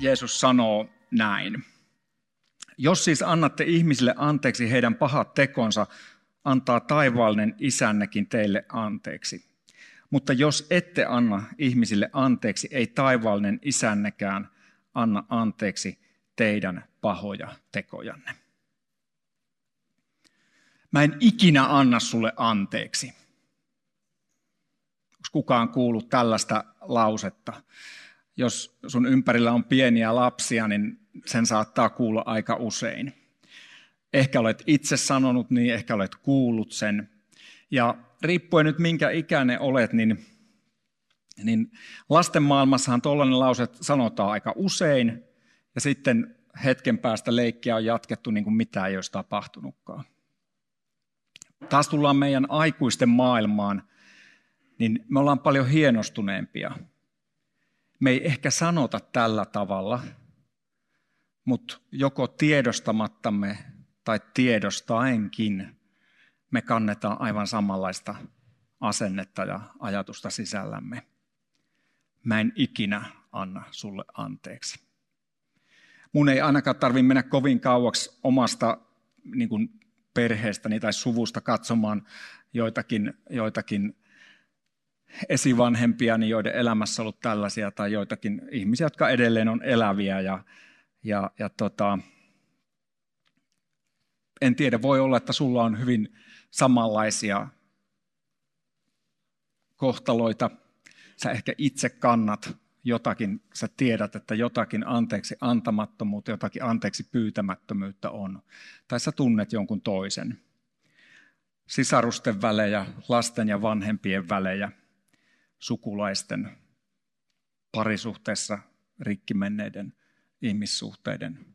Jeesus sanoo näin. Jos siis annatte ihmisille anteeksi heidän pahat tekonsa, antaa taivaallinen isännekin teille anteeksi. Mutta jos ette anna ihmisille anteeksi, ei taivaallinen isännekään anna anteeksi teidän pahoja tekojanne. Mä en ikinä anna sulle anteeksi. Onko kukaan kuullut tällaista lausetta? Jos sun ympärillä on pieniä lapsia, niin sen saattaa kuulla aika usein. Ehkä olet itse sanonut niin, ehkä olet kuullut sen. Ja riippuen nyt minkä ikäinen olet, niin, niin lasten maailmassahan tuollainen lause sanotaan aika usein. Ja sitten hetken päästä leikkiä on jatkettu niin kuin mitään ei olisi tapahtunutkaan. Taas tullaan meidän aikuisten maailmaan, niin me ollaan paljon hienostuneempia. Me ei ehkä sanota tällä tavalla, mutta joko tiedostamattamme tai tiedostaenkin me kannetaan aivan samanlaista asennetta ja ajatusta sisällämme. Mä en ikinä anna sulle anteeksi. Mun ei ainakaan tarvitse mennä kovin kauaksi omasta niin kuin perheestäni tai suvusta katsomaan joitakin, joitakin esivanhempiani, joiden elämässä on ollut tällaisia, tai joitakin ihmisiä, jotka edelleen on eläviä. Ja, ja, ja tota, en tiedä, voi olla, että sulla on hyvin samanlaisia kohtaloita. Sä ehkä itse kannat jotakin, sä tiedät, että jotakin anteeksi antamattomuutta, jotakin anteeksi pyytämättömyyttä on. Tai sä tunnet jonkun toisen. Sisarusten välejä, lasten ja vanhempien välejä, sukulaisten parisuhteessa rikki menneiden ihmissuhteiden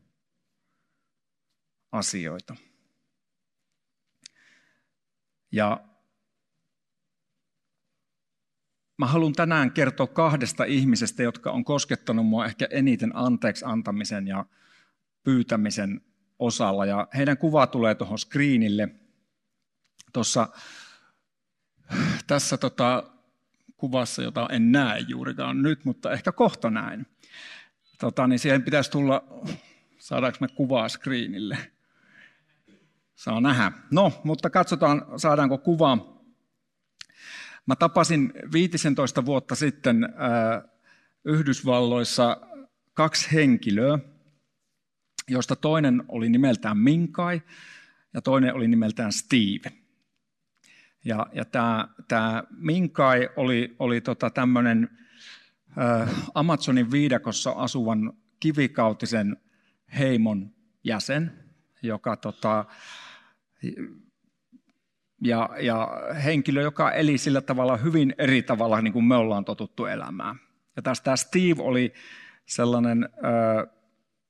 asioita. Ja Mä haluan tänään kertoa kahdesta ihmisestä, jotka on koskettanut mua ehkä eniten anteeksi antamisen ja pyytämisen osalla. Ja heidän kuva tulee tuohon screenille. Tuossa, tässä tota, kuvassa, jota en näe juurikaan nyt, mutta ehkä kohta näin. Tota, niin siihen pitäisi tulla, saadaanko me kuvaa screenille. Saa nähdä. No, mutta katsotaan, saadaanko kuvaa. Mä tapasin 15 vuotta sitten äh, Yhdysvalloissa kaksi henkilöä, joista toinen oli nimeltään Minkai ja toinen oli nimeltään Steve. Ja, ja tämä, tämä Minkai oli, oli tota tämmöinen äh, Amazonin viidakossa asuvan kivikautisen heimon jäsen, joka tota, ja, ja henkilö, joka eli sillä tavalla hyvin eri tavalla niin kuin me ollaan totuttu elämään. Ja taas tämä Steve oli sellainen ö,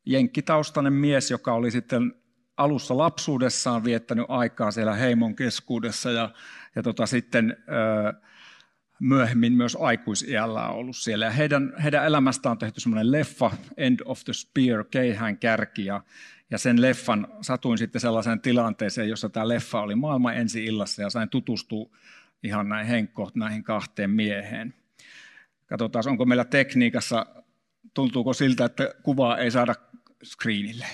jenkkitaustainen mies, joka oli sitten alussa lapsuudessaan viettänyt aikaa siellä heimon keskuudessa ja, ja tota, sitten myöhemmin myös aikuisiällä on ollut siellä. Ja heidän, heidän elämästään on tehty semmoinen leffa, End of the Spear, Keihään kärki, ja ja sen leffan satuin sitten sellaiseen tilanteeseen, jossa tämä leffa oli maailman ensi illassa ja sain tutustua ihan näin henkkoht näihin kahteen mieheen. Katsotaan, onko meillä tekniikassa, tuntuuko siltä, että kuvaa ei saada screenille.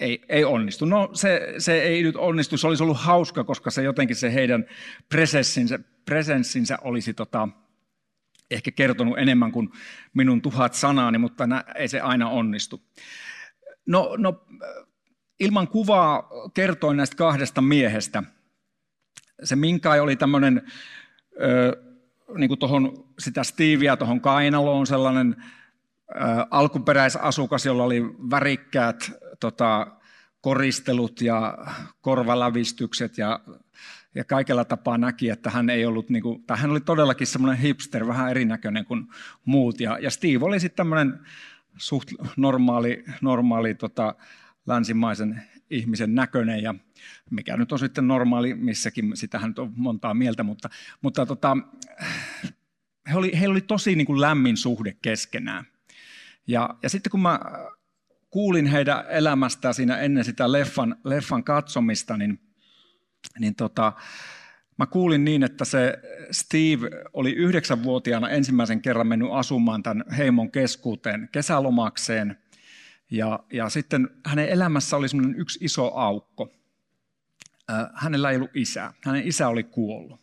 Ei, ei onnistu. No se, se ei nyt onnistu, se olisi ollut hauska, koska se jotenkin se heidän presenssinsä, presenssinsä olisi tota, ehkä kertonut enemmän kuin minun tuhat sanaani, mutta nä, ei se aina onnistu. No, no ilman kuvaa kertoin näistä kahdesta miehestä. Se Minkai oli tämmöinen, niin kuin tohon, sitä Steveä tuohon kainaloon, sellainen alkuperäisasukas, jolla oli värikkäät tota, koristelut ja korvalävistykset ja, ja kaikella tapaa näki, että hän ei ollut, niin kuin, tai hän oli todellakin semmoinen hipster, vähän erinäköinen kuin muut. Ja, ja Steve oli sitten tämmöinen suht normaali, normaali tota, länsimaisen ihmisen näköinen ja mikä nyt on sitten normaali missäkin, sitähän nyt on montaa mieltä, mutta, mutta tota, he oli, heillä oli tosi niin kuin lämmin suhde keskenään. Ja, ja sitten kun mä kuulin heidän elämästään siinä ennen sitä leffan, leffan katsomista, niin, niin tota, mä kuulin niin, että se Steve oli yhdeksänvuotiaana ensimmäisen kerran mennyt asumaan tämän heimon keskuuteen kesälomakseen. Ja, ja sitten hänen elämässä oli semmoinen yksi iso aukko. Hänellä ei ollut isää. Hänen isä oli kuollut.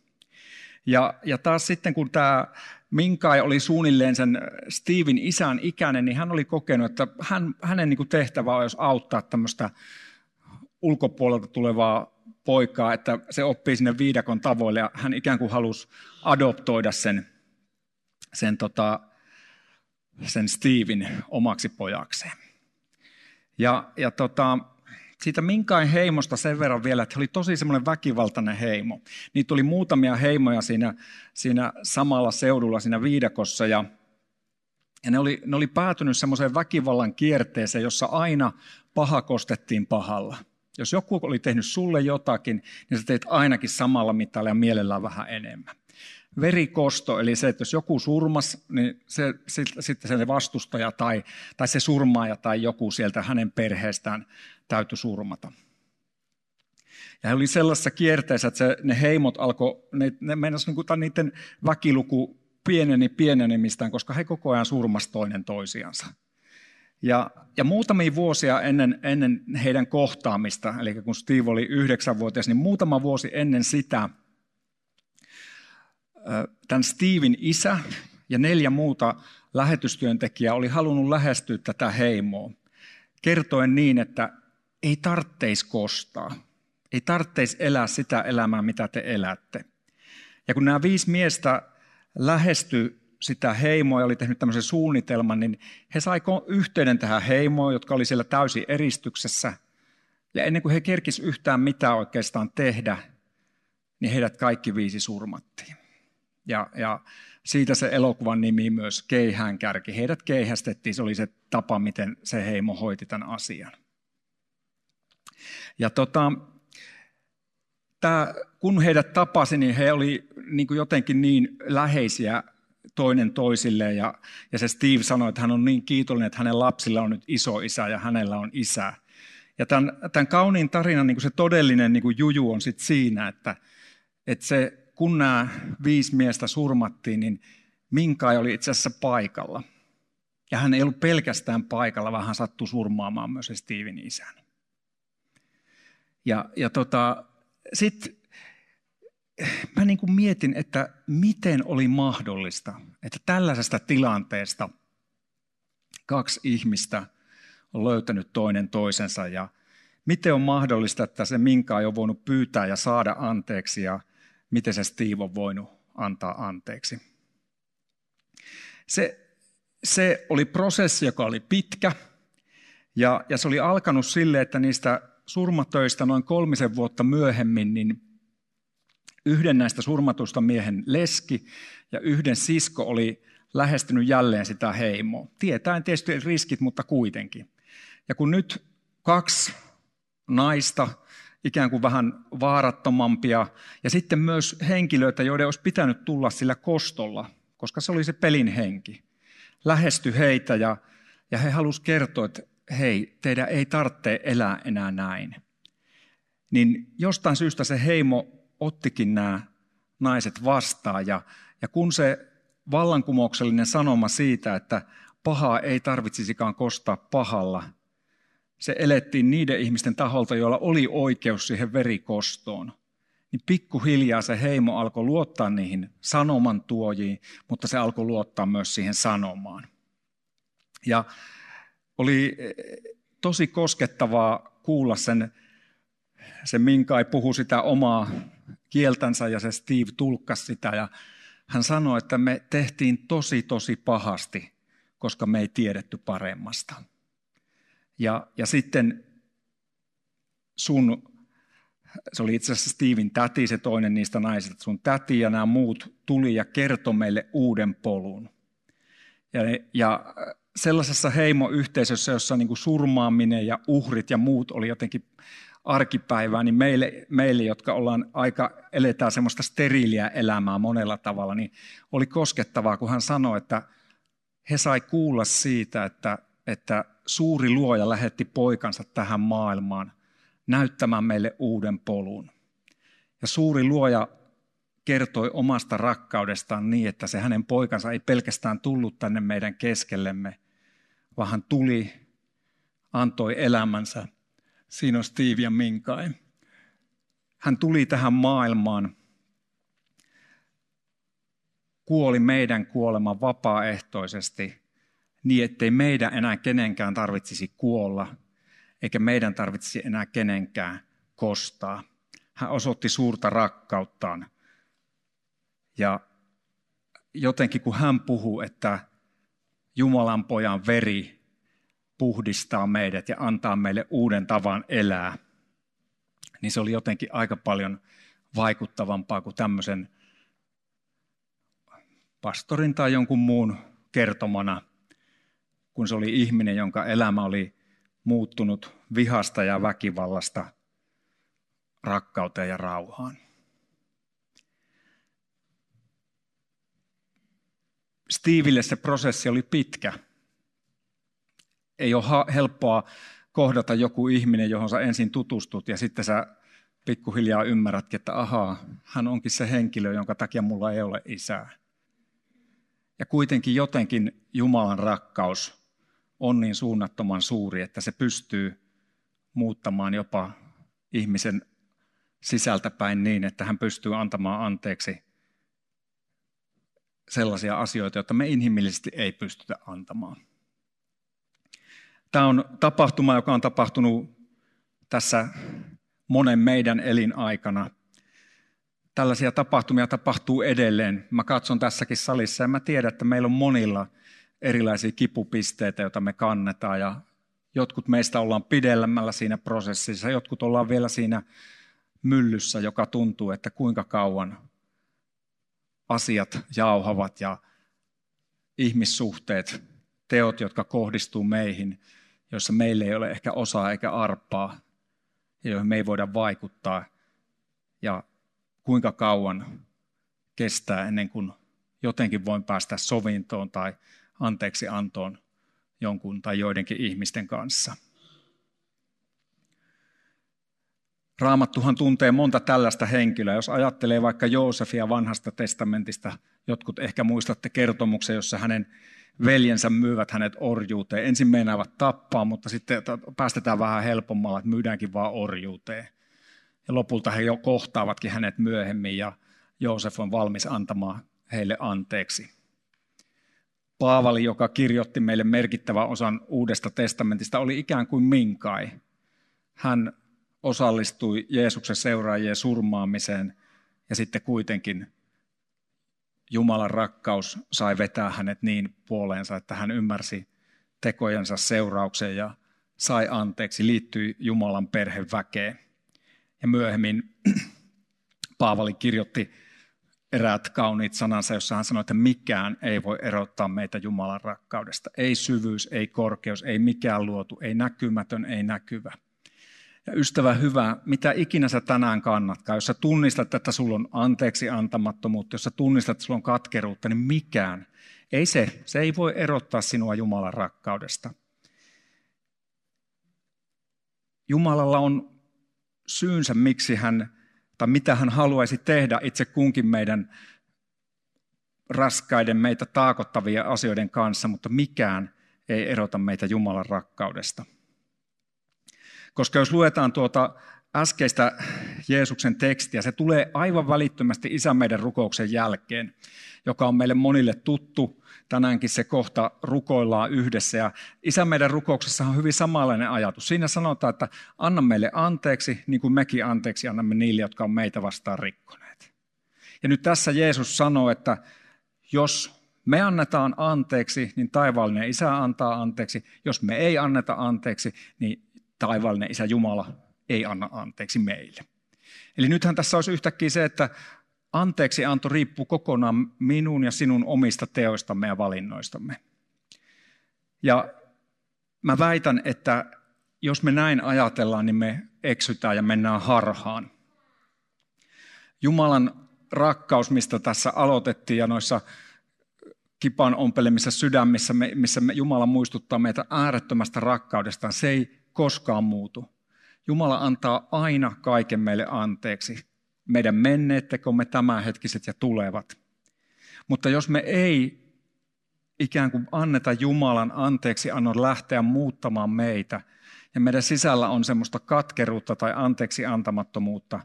Ja, ja taas sitten kun tämä Minkai oli suunnilleen sen Steven isän ikäinen, niin hän oli kokenut, että hän, hänen niin tehtävä olisi auttaa tämmöistä ulkopuolelta tulevaa poikaa, että se oppii sinne viidakon tavoille ja hän ikään kuin halusi adoptoida sen, sen, tota, sen Steven omaksi pojakseen. Ja, ja tota, siitä Minkain heimosta sen verran vielä, että he oli tosi semmoinen väkivaltainen heimo. Niitä oli muutamia heimoja siinä, siinä samalla seudulla, siinä viidakossa, ja, ja ne, oli, ne oli päätynyt semmoiseen väkivallan kierteeseen, jossa aina paha kostettiin pahalla. Jos joku oli tehnyt sulle jotakin, niin sä teit ainakin samalla mitalla ja mielellään vähän enemmän. Verikosto, eli se, että jos joku surmas, niin se, sitten se vastustaja tai, tai se surmaaja tai joku sieltä hänen perheestään täytyy surmata. Ja he oli sellaisessa kierteessä, että se, ne heimot alkoi, ne, ne meinasi niin kuin, niiden väkiluku pieneni pienenemistään, koska he koko ajan surmas toinen toisiansa. Ja, ja muutamia vuosia ennen, ennen heidän kohtaamista, eli kun Steve oli yhdeksänvuotias, niin muutama vuosi ennen sitä tämän Steven isä ja neljä muuta lähetystyöntekijää oli halunnut lähestyä tätä heimoa, kertoen niin, että ei tartteisi kostaa, ei tartteisi elää sitä elämää, mitä te elätte. Ja kun nämä viisi miestä lähesty sitä heimoa ja oli tehnyt tämmöisen suunnitelman, niin he saivat yhteyden tähän heimoon, jotka oli siellä täysin eristyksessä. Ja ennen kuin he kerkis yhtään mitään oikeastaan tehdä, niin heidät kaikki viisi surmattiin. Ja, ja siitä se elokuvan nimi myös Keihään kärki. Heidät keihästettiin, se oli se tapa, miten se heimo hoiti tämän asian. Ja tota, tää, kun heidät tapasi, niin he oli niin jotenkin niin läheisiä toinen toisilleen. Ja, ja se Steve sanoi, että hän on niin kiitollinen, että hänen lapsilla on nyt iso isä ja hänellä on isä. Ja tämän, tämän kauniin tarinan niin kuin se todellinen niin kuin juju on sit siinä, että, että se, kun nämä viisi miestä surmattiin, niin Minkai oli itse asiassa paikalla. Ja hän ei ollut pelkästään paikalla, vaan hän sattui surmaamaan myös Steven isän. Ja, ja tota, sitten mä niin kuin mietin, että miten oli mahdollista, että tällaisesta tilanteesta kaksi ihmistä on löytänyt toinen toisensa ja miten on mahdollista, että se Minka ei ole voinut pyytää ja saada anteeksi ja miten se Steve on voinut antaa anteeksi. Se, se oli prosessi, joka oli pitkä ja, ja se oli alkanut sille, että niistä surmatöistä noin kolmisen vuotta myöhemmin, niin yhden näistä surmatusta miehen leski ja yhden sisko oli lähestynyt jälleen sitä heimoa. Tietäen tietysti riskit, mutta kuitenkin. Ja kun nyt kaksi naista, ikään kuin vähän vaarattomampia, ja sitten myös henkilöitä, joiden olisi pitänyt tulla sillä kostolla, koska se oli se pelin henki, lähesty heitä ja, ja he halusivat kertoa, että hei, teidän ei tarvitse elää enää näin. Niin jostain syystä se heimo ottikin nämä naiset vastaan ja, ja kun se vallankumouksellinen sanoma siitä, että pahaa ei tarvitsisikaan kostaa pahalla, se elettiin niiden ihmisten taholta, joilla oli oikeus siihen verikostoon. Niin pikkuhiljaa se heimo alkoi luottaa niihin sanoman tuojiin, mutta se alkoi luottaa myös siihen sanomaan. Ja oli eh, tosi koskettavaa kuulla sen, se Minkai puhu sitä omaa kieltänsä ja se Steve tulkkasi sitä ja hän sanoi, että me tehtiin tosi tosi pahasti, koska me ei tiedetty paremmasta. Ja, ja sitten sun, se oli itse asiassa Steven täti, se toinen niistä naisista, sun täti ja nämä muut tuli ja kertoi meille uuden polun. Ja, ja sellaisessa heimoyhteisössä, jossa niin kuin surmaaminen ja uhrit ja muut oli jotenkin arkipäivää, niin meille, meille, jotka ollaan aika, eletään semmoista steriiliä elämää monella tavalla, niin oli koskettavaa, kun hän sanoi, että he sai kuulla siitä, että, että suuri luoja lähetti poikansa tähän maailmaan näyttämään meille uuden polun. Ja suuri luoja kertoi omasta rakkaudestaan niin, että se hänen poikansa ei pelkästään tullut tänne meidän keskellemme, vaan hän tuli, antoi elämänsä. Siinä on Steve ja Minkai. Hän tuli tähän maailmaan, kuoli meidän kuoleman vapaaehtoisesti, niin ettei meidän enää kenenkään tarvitsisi kuolla, eikä meidän tarvitsisi enää kenenkään kostaa. Hän osoitti suurta rakkauttaan ja jotenkin kun hän puhuu, että Jumalan pojan veri puhdistaa meidät ja antaa meille uuden tavan elää, niin se oli jotenkin aika paljon vaikuttavampaa kuin tämmöisen pastorin tai jonkun muun kertomana, kun se oli ihminen, jonka elämä oli muuttunut vihasta ja väkivallasta rakkauteen ja rauhaan. Steveille se prosessi oli pitkä. Ei ole helppoa kohdata joku ihminen, johon sä ensin tutustut ja sitten sä pikkuhiljaa ymmärrätkin, että ahaa, hän onkin se henkilö, jonka takia mulla ei ole isää. Ja kuitenkin jotenkin Jumalan rakkaus on niin suunnattoman suuri, että se pystyy muuttamaan jopa ihmisen sisältäpäin niin, että hän pystyy antamaan anteeksi sellaisia asioita, joita me inhimillisesti ei pystytä antamaan. Tämä on tapahtuma, joka on tapahtunut tässä monen meidän elinaikana. Tällaisia tapahtumia tapahtuu edelleen. Mä katson tässäkin salissa ja mä tiedän, että meillä on monilla erilaisia kipupisteitä, joita me kannetaan ja jotkut meistä ollaan pidemmällä siinä prosessissa, jotkut ollaan vielä siinä myllyssä, joka tuntuu, että kuinka kauan asiat jauhavat ja ihmissuhteet, teot, jotka kohdistuu meihin, joissa meillä ei ole ehkä osaa eikä arppaa, ja joihin me ei voida vaikuttaa. Ja kuinka kauan kestää ennen kuin jotenkin voin päästä sovintoon tai anteeksi antoon jonkun tai joidenkin ihmisten kanssa. Raamattuhan tuntee monta tällaista henkilöä. Jos ajattelee vaikka Joosefia vanhasta testamentista, jotkut ehkä muistatte kertomuksen, jossa hänen veljensä myyvät hänet orjuuteen. Ensin meinaavat tappaa, mutta sitten päästetään vähän helpommalla, että myydäänkin vaan orjuuteen. Ja lopulta he jo kohtaavatkin hänet myöhemmin ja Joosef on valmis antamaan heille anteeksi. Paavali, joka kirjoitti meille merkittävän osan Uudesta testamentista, oli ikään kuin minkai. Hän osallistui Jeesuksen seuraajien surmaamiseen ja sitten kuitenkin Jumalan rakkaus sai vetää hänet niin puoleensa, että hän ymmärsi tekojensa seurauksen ja sai anteeksi, liittyi Jumalan perheväkeen. Ja myöhemmin Paavali kirjoitti eräät kauniit sanansa, jossa hän sanoi, että mikään ei voi erottaa meitä Jumalan rakkaudesta. Ei syvyys, ei korkeus, ei mikään luotu, ei näkymätön, ei näkyvä – ja ystävä hyvä, mitä ikinä sä tänään kannatkaan, jos sä tunnistat, että sulla on anteeksi antamattomuutta, jos sä tunnistat, että sulla on katkeruutta, niin mikään, ei se, se ei voi erottaa sinua Jumalan rakkaudesta. Jumalalla on syynsä, miksi hän, tai mitä hän haluaisi tehdä itse kunkin meidän raskaiden, meitä taakottavia asioiden kanssa, mutta mikään ei erota meitä Jumalan rakkaudesta. Koska jos luetaan tuota äskeistä Jeesuksen tekstiä, se tulee aivan välittömästi isän meidän rukouksen jälkeen, joka on meille monille tuttu. Tänäänkin se kohta rukoillaan yhdessä. Ja isän meidän rukouksessa on hyvin samanlainen ajatus. Siinä sanotaan, että anna meille anteeksi, niin kuin mekin anteeksi annamme niille, jotka on meitä vastaan rikkoneet. Ja nyt tässä Jeesus sanoo, että jos me annetaan anteeksi, niin taivaallinen isä antaa anteeksi. Jos me ei anneta anteeksi, niin taivaallinen Isä Jumala ei anna anteeksi meille. Eli nythän tässä olisi yhtäkkiä se, että anteeksi anto riippuu kokonaan minun ja sinun omista teoistamme ja valinnoistamme. Ja mä väitän, että jos me näin ajatellaan, niin me eksytään ja mennään harhaan. Jumalan rakkaus, mistä tässä aloitettiin ja noissa kipan ompelemissa sydämissä, missä Jumala muistuttaa meitä äärettömästä rakkaudestaan, se ei koskaan muutu. Jumala antaa aina kaiken meille anteeksi. Meidän menneet, tekomme tämänhetkiset ja tulevat. Mutta jos me ei ikään kuin anneta Jumalan anteeksi annon lähteä muuttamaan meitä, ja meidän sisällä on semmoista katkeruutta tai anteeksi antamattomuutta,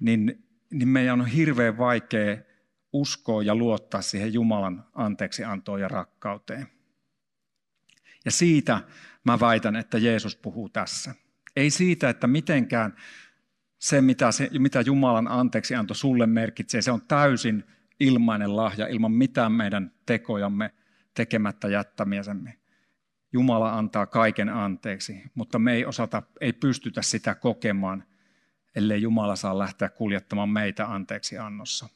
niin, niin meidän on hirveän vaikea uskoa ja luottaa siihen Jumalan anteeksiantoon ja rakkauteen. Ja siitä mä väitän, että Jeesus puhuu tässä. Ei siitä, että mitenkään se, mitä, se, mitä Jumalan anteeksianto sulle merkitsee, se on täysin ilmainen lahja ilman mitään meidän tekojamme tekemättä jättämiesemme. Jumala antaa kaiken anteeksi, mutta me ei osata, ei pystytä sitä kokemaan, ellei Jumala saa lähteä kuljettamaan meitä anteeksi annossa.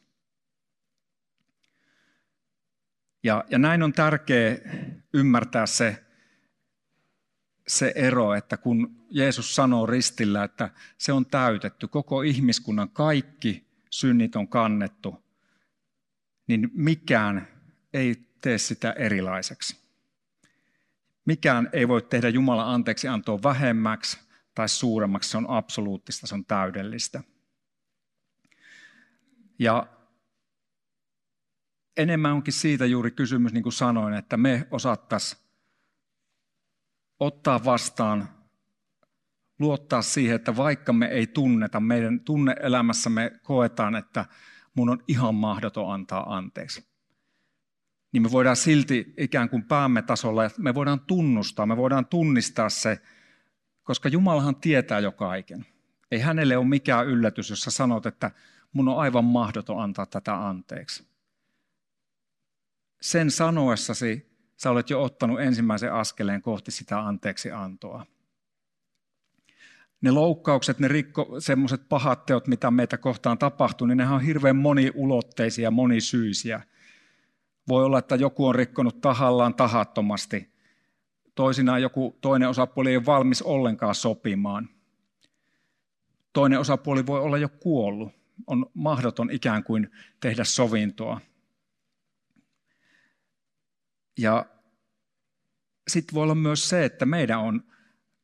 Ja, ja näin on tärkeää ymmärtää se, se ero, että kun Jeesus sanoo ristillä, että se on täytetty, koko ihmiskunnan kaikki synnit on kannettu, niin mikään ei tee sitä erilaiseksi. Mikään ei voi tehdä Jumalan anteeksi antoa vähemmäksi tai suuremmaksi, se on absoluuttista, se on täydellistä. Ja enemmän onkin siitä juuri kysymys, niin kuin sanoin, että me osattaisiin ottaa vastaan, luottaa siihen, että vaikka me ei tunneta, meidän tunneelämässämme koetaan, että mun on ihan mahdoton antaa anteeksi. Niin me voidaan silti ikään kuin päämme tasolla, me voidaan tunnustaa, me voidaan tunnistaa se, koska Jumalahan tietää jo kaiken. Ei hänelle ole mikään yllätys, jos sä sanot, että mun on aivan mahdoton antaa tätä anteeksi. Sen sanoessasi sä olet jo ottanut ensimmäisen askeleen kohti sitä anteeksi antoa. Ne loukkaukset, ne rikko, semmoiset pahat teot, mitä meitä kohtaan tapahtuu, niin ne on hirveän moniulotteisia, monisyisiä. Voi olla, että joku on rikkonut tahallaan tahattomasti. Toisinaan joku toinen osapuoli ei ole valmis ollenkaan sopimaan. Toinen osapuoli voi olla jo kuollut. On mahdoton ikään kuin tehdä sovintoa. Ja sitten voi olla myös se, että meidän on,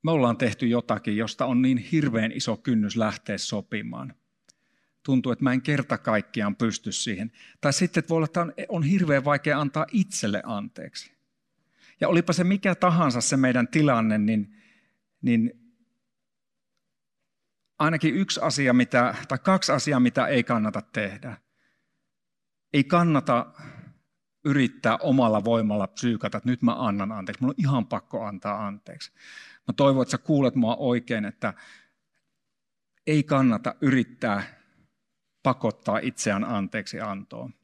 me ollaan tehty jotakin, josta on niin hirveän iso kynnys lähteä sopimaan. Tuntuu, että mä en kerta kaikkiaan pysty siihen. Tai sitten voi olla, että on, on hirveän vaikea antaa itselle anteeksi. Ja olipa se mikä tahansa se meidän tilanne, niin, niin ainakin yksi asia, mitä, tai kaksi asiaa, mitä ei kannata tehdä. Ei kannata yrittää omalla voimalla psyykata, että nyt mä annan anteeksi. Mulla on ihan pakko antaa anteeksi. Mä toivon, että sä kuulet mua oikein, että ei kannata yrittää pakottaa itseään anteeksi antoon.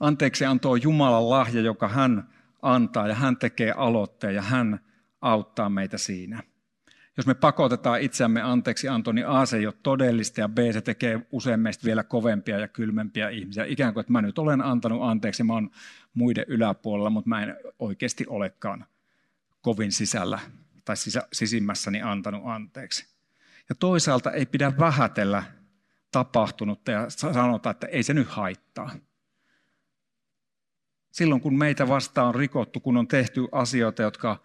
Anteeksi antoo Jumalan lahja, joka hän antaa ja hän tekee aloitteen ja hän auttaa meitä siinä. Jos me pakotetaan itseämme anteeksi anto, niin A se ei ole todellista ja B se tekee usein meistä vielä kovempia ja kylmempiä ihmisiä. Ikään kuin, että mä nyt olen antanut anteeksi, mä oon muiden yläpuolella, mutta mä en oikeasti olekaan kovin sisällä tai sisä, sisimmässäni antanut anteeksi. Ja toisaalta ei pidä vähätellä tapahtunutta ja sanota, että ei se nyt haittaa. Silloin kun meitä vastaan on rikottu, kun on tehty asioita, jotka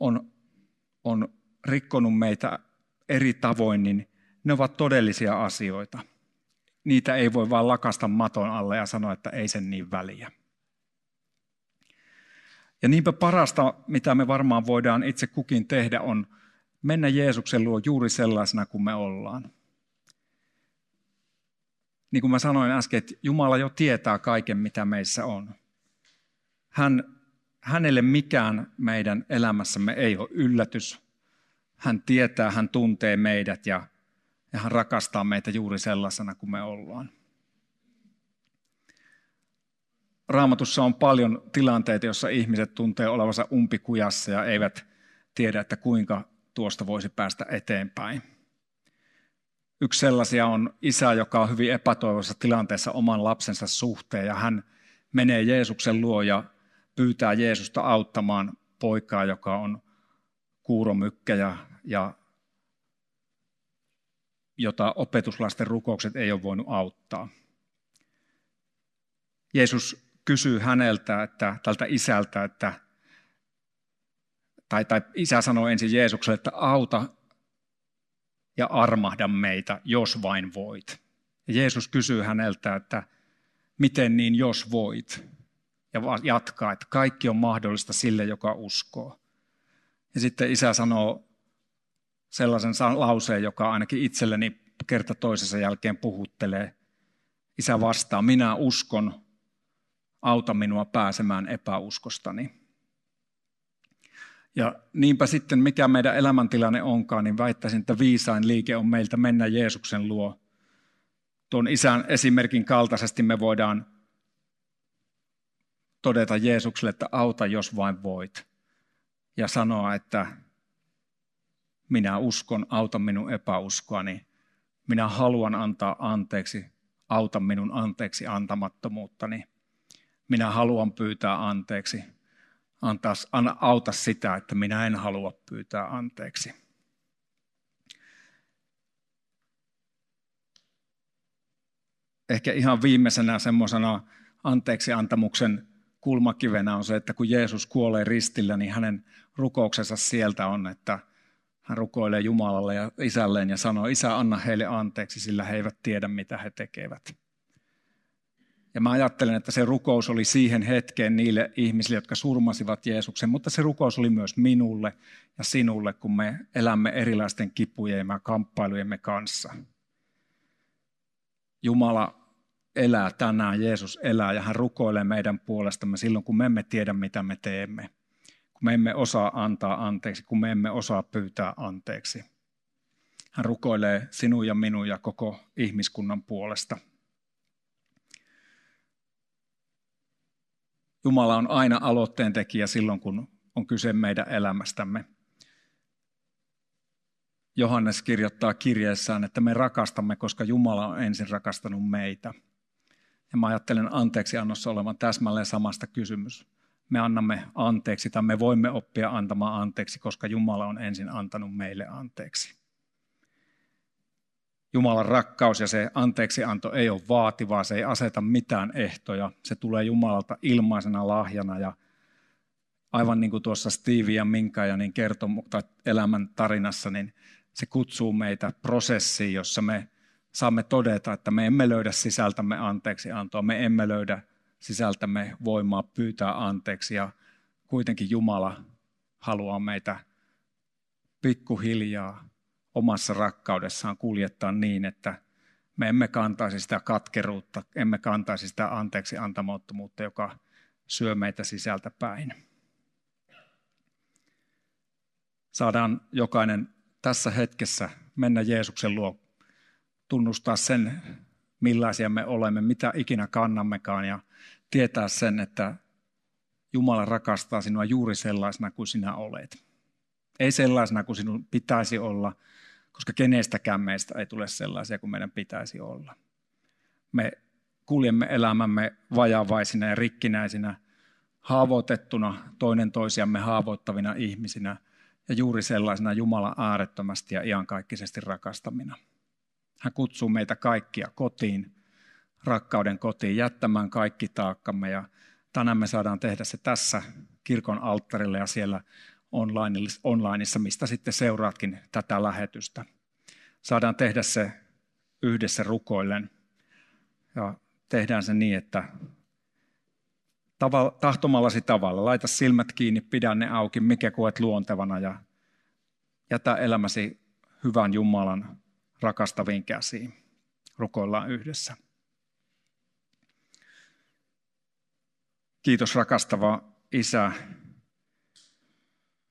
on, on rikkonut meitä eri tavoin, niin ne ovat todellisia asioita. Niitä ei voi vaan lakasta maton alle ja sanoa, että ei sen niin väliä. Ja niinpä parasta, mitä me varmaan voidaan itse kukin tehdä, on mennä Jeesuksen luo juuri sellaisena kuin me ollaan. Niin kuin mä sanoin äsken, että Jumala jo tietää kaiken, mitä meissä on. Hän, hänelle mikään meidän elämässämme ei ole yllätys. Hän tietää, hän tuntee meidät ja, ja hän rakastaa meitä juuri sellaisena kuin me ollaan. Raamatussa on paljon tilanteita, joissa ihmiset tuntee olevansa umpikujassa ja eivät tiedä, että kuinka tuosta voisi päästä eteenpäin. Yksi sellaisia on isä, joka on hyvin epätoivoisessa tilanteessa oman lapsensa suhteen ja hän menee Jeesuksen luo ja pyytää Jeesusta auttamaan poikaa, joka on kuuromykkä ja, ja jota opetuslasten rukoukset ei ole voinut auttaa. Jeesus kysyy häneltä, että, tältä isältä, että, tai, tai isä sanoo ensin Jeesukselle, että auta ja armahda meitä, jos vain voit. Ja Jeesus kysyy häneltä, että miten niin, jos voit. Ja jatkaa, että kaikki on mahdollista sille, joka uskoo. Ja sitten isä sanoo sellaisen lauseen, joka ainakin itselleni kerta toisensa jälkeen puhuttelee. Isä vastaa, minä uskon, auta minua pääsemään epäuskostani. Ja niinpä sitten, mikä meidän elämäntilanne onkaan, niin väittäisin, että viisain liike on meiltä mennä Jeesuksen luo. Tuon isän esimerkin kaltaisesti me voidaan todeta Jeesukselle, että auta jos vain voit. Ja sanoa, että minä uskon, auta minun epäuskoani. Minä haluan antaa anteeksi, auta minun anteeksi antamattomuuttani. Minä haluan pyytää anteeksi, antaa, auta sitä, että minä en halua pyytää anteeksi. Ehkä ihan viimeisenä semmoisena anteeksi antamuksen kulmakivenä on se, että kun Jeesus kuolee ristillä, niin hänen rukouksensa sieltä on, että hän rukoilee Jumalalle ja isälleen ja sanoo, isä anna heille anteeksi, sillä he eivät tiedä mitä he tekevät. Ja mä ajattelen, että se rukous oli siihen hetkeen niille ihmisille, jotka surmasivat Jeesuksen, mutta se rukous oli myös minulle ja sinulle, kun me elämme erilaisten kipujen ja kamppailujemme kanssa. Jumala elää tänään, Jeesus elää ja hän rukoilee meidän puolestamme silloin, kun me emme tiedä, mitä me teemme. Kun me emme osaa antaa anteeksi, kun me emme osaa pyytää anteeksi. Hän rukoilee sinun ja minun ja koko ihmiskunnan puolesta. Jumala on aina aloitteen tekijä silloin, kun on kyse meidän elämästämme. Johannes kirjoittaa kirjeessään, että me rakastamme, koska Jumala on ensin rakastanut meitä. Ja mä ajattelen anteeksi annossa olevan täsmälleen samasta kysymys. Me annamme anteeksi tai me voimme oppia antamaan anteeksi, koska Jumala on ensin antanut meille anteeksi. Jumalan rakkaus ja se anteeksianto ei ole vaativaa, se ei aseta mitään ehtoja. Se tulee Jumalalta ilmaisena lahjana ja aivan niin kuin tuossa Steve ja Minka ja niin kertomu, tai elämän tarinassa, niin se kutsuu meitä prosessiin, jossa me saamme todeta, että me emme löydä sisältämme anteeksi antoa, me emme löydä sisältämme voimaa pyytää anteeksi ja kuitenkin Jumala haluaa meitä pikkuhiljaa omassa rakkaudessaan kuljettaa niin, että me emme kantaisi sitä katkeruutta, emme kantaisi sitä anteeksi antamattomuutta, joka syö meitä sisältä päin. Saadaan jokainen tässä hetkessä mennä Jeesuksen luo, tunnustaa sen, millaisia me olemme, mitä ikinä kannammekaan ja tietää sen, että Jumala rakastaa sinua juuri sellaisena kuin sinä olet. Ei sellaisena kuin sinun pitäisi olla, koska kenestäkään meistä ei tule sellaisia kuin meidän pitäisi olla. Me kuljemme elämämme vajavaisina ja rikkinäisinä, haavoitettuna toinen toisiamme haavoittavina ihmisinä ja juuri sellaisena Jumala äärettömästi ja iankaikkisesti rakastamina. Hän kutsuu meitä kaikkia kotiin, rakkauden kotiin, jättämään kaikki taakkamme. Ja tänään me saadaan tehdä se tässä kirkon alttarilla ja siellä onlineissa, mistä sitten seuraatkin tätä lähetystä. Saadaan tehdä se yhdessä rukoillen. Ja tehdään se niin, että tahtomallasi tavalla, laita silmät kiinni, pidä ne auki, mikä koet luontevana ja jätä elämäsi hyvän Jumalan rakastaviin käsiin. Rukoillaan yhdessä. Kiitos rakastava Isä,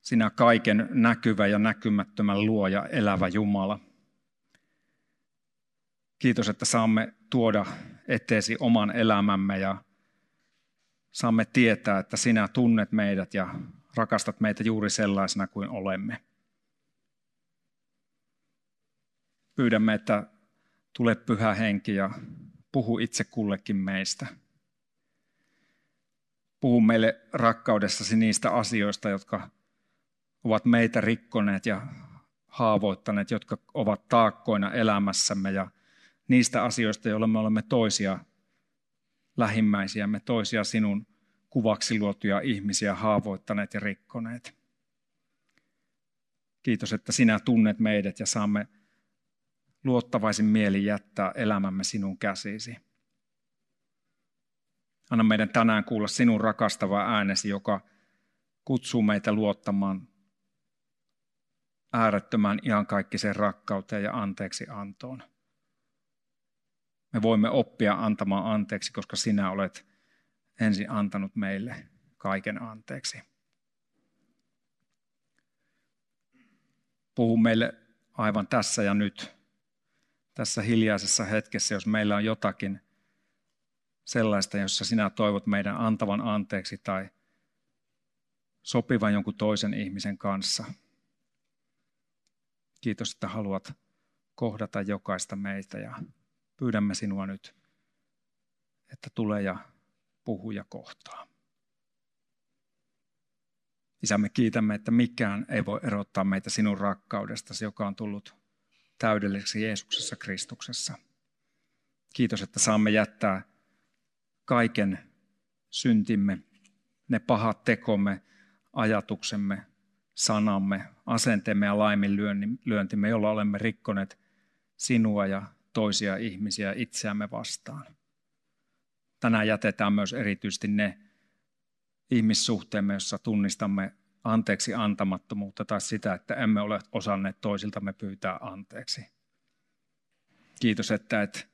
sinä kaiken näkyvä ja näkymättömän luoja, elävä Jumala. Kiitos, että saamme tuoda eteesi oman elämämme ja saamme tietää, että sinä tunnet meidät ja rakastat meitä juuri sellaisena kuin olemme. Pyydämme, että tule pyhä henki ja puhu itse kullekin meistä. Puhu meille rakkaudessasi niistä asioista, jotka ovat meitä rikkoneet ja haavoittaneet, jotka ovat taakkoina elämässämme ja niistä asioista, joilla me olemme toisia lähimmäisiämme, toisia sinun kuvaksi luotuja ihmisiä haavoittaneet ja rikkoneet. Kiitos, että sinä tunnet meidät ja saamme luottavaisin mieli jättää elämämme sinun käsisi. Anna meidän tänään kuulla sinun rakastava äänesi, joka kutsuu meitä luottamaan äärettömän iankaikkiseen rakkauteen ja anteeksi antoon. Me voimme oppia antamaan anteeksi, koska sinä olet ensin antanut meille kaiken anteeksi. Puhu meille aivan tässä ja nyt, tässä hiljaisessa hetkessä, jos meillä on jotakin sellaista, jossa sinä toivot meidän antavan anteeksi tai sopivan jonkun toisen ihmisen kanssa. Kiitos, että haluat kohdata jokaista meitä ja pyydämme sinua nyt, että tule ja puhu ja kohtaa. Isä, me kiitämme, että mikään ei voi erottaa meitä sinun rakkaudestasi, joka on tullut täydelliseksi Jeesuksessa Kristuksessa. Kiitos, että saamme jättää kaiken syntimme, ne pahat tekomme, ajatuksemme, sanamme, asenteemme ja laiminlyöntimme, jolla olemme rikkoneet sinua ja toisia ihmisiä itseämme vastaan. Tänään jätetään myös erityisesti ne ihmissuhteemme, jossa tunnistamme anteeksi antamattomuutta tai sitä, että emme ole osanneet toisiltamme pyytää anteeksi. Kiitos, että et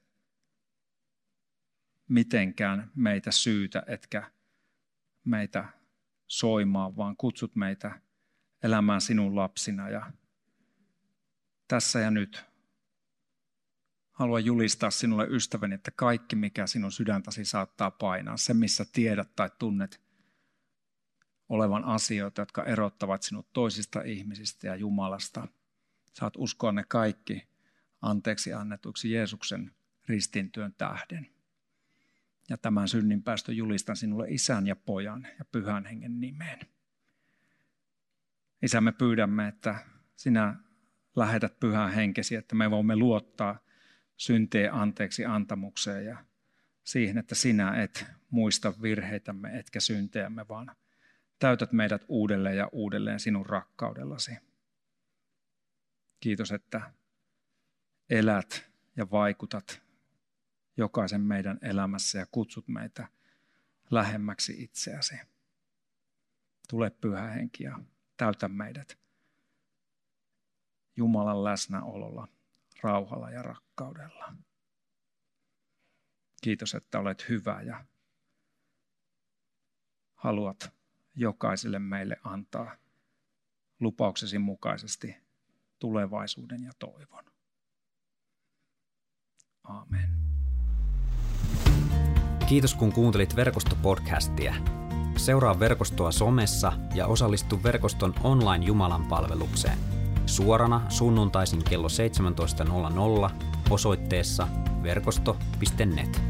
mitenkään meitä syytä, etkä meitä soimaa, vaan kutsut meitä elämään sinun lapsina. Ja tässä ja nyt haluan julistaa sinulle ystäväni, että kaikki mikä sinun sydäntäsi saattaa painaa, se missä tiedät tai tunnet olevan asioita, jotka erottavat sinut toisista ihmisistä ja Jumalasta. Saat uskoa ne kaikki anteeksi annetuiksi Jeesuksen ristintyön tähden. Ja tämän synninpäästön julistan sinulle isän ja pojan ja pyhän hengen nimeen. Isä, me pyydämme, että sinä lähetät pyhän henkesi, että me voimme luottaa synteen anteeksi antamukseen ja siihen, että sinä et muista virheitämme etkä syntejämme, vaan täytät meidät uudelleen ja uudelleen sinun rakkaudellasi. Kiitos, että elät ja vaikutat jokaisen meidän elämässä ja kutsut meitä lähemmäksi itseäsi. Tule pyhä henki ja täytä meidät Jumalan läsnäololla, rauhalla ja rakkaudella. Kiitos, että olet hyvä ja haluat jokaiselle meille antaa lupauksesi mukaisesti tulevaisuuden ja toivon. Amen. Kiitos kun kuuntelit verkostopodcastia. Seuraa verkostoa somessa ja osallistu verkoston online Jumalan palvelukseen. Suorana sunnuntaisin kello 17.00 osoitteessa verkosto.net.